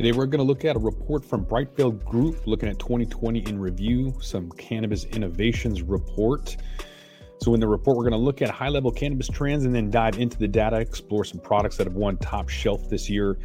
Today, we're going to look at a report from Brightfield Group looking at 2020 in review, some cannabis innovations report. So, in the report, we're going to look at high level cannabis trends and then dive into the data, explore some products that have won top shelf this year,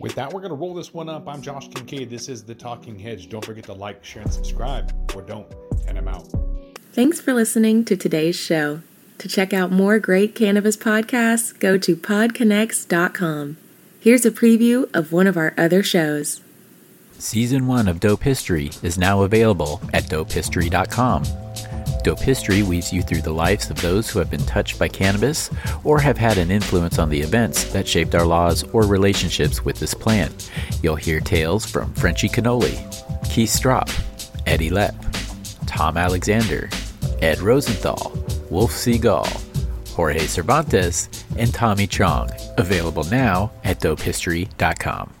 With that, we're going to roll this one up. I'm Josh Kincaid. This is The Talking Hedge. Don't forget to like, share, and subscribe, or don't, and I'm out. Thanks for listening to today's show. To check out more great cannabis podcasts, go to podconnects.com. Here's a preview of one of our other shows. Season 1 of Dope History is now available at dopehistory.com. Dope History weaves you through the lives of those who have been touched by cannabis or have had an influence on the events that shaped our laws or relationships with this plant. You'll hear tales from Frenchy Cannoli, Keith Stroup, Eddie Lepp, Tom Alexander, Ed Rosenthal, Wolf Seagal, Jorge Cervantes, and Tommy Chong. Available now at dopehistory.com.